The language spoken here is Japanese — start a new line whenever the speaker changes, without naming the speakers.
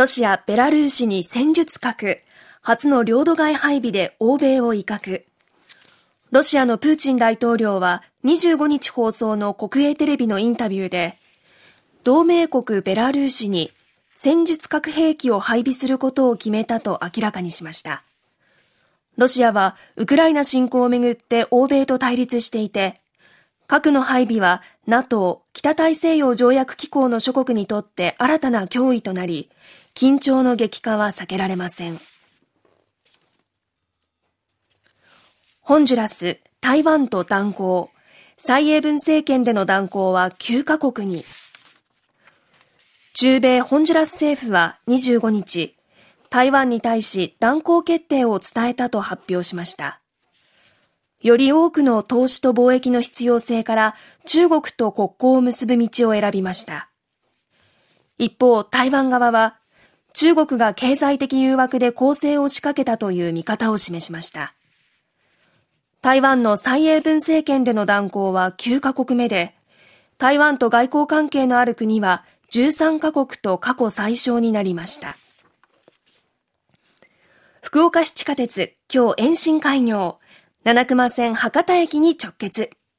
ロシア・ベラルーシに戦術核、初の領土外配備で欧米を威嚇。ロシアのプーチン大統領は25日放送の国営テレビのインタビューで、同盟国ベラルーシに戦術核兵器を配備することを決めたと明らかにしました。ロシアはウクライナ侵攻をめぐって欧米と対立していて、核の配備は NATO 北大西洋条約機構の諸国にとって新たな脅威となり、緊張の激化は避けられません。ホンジュラス、台湾と断交。蔡英文政権での断交は9カ国に。中米ホンジュラス政府は25日、台湾に対し断交決定を伝えたと発表しました。より多くの投資と貿易の必要性から中国と国交を結ぶ道を選びました。一方、台湾側は中国が経済的誘惑で攻勢を仕掛けたという見方を示しました。台湾の蔡英文政権での断交は9カ国目で、台湾と外交関係のある国は13カ国と過去最少になりました。福岡市地下鉄、今日延伸開業、七熊線博多駅に直結。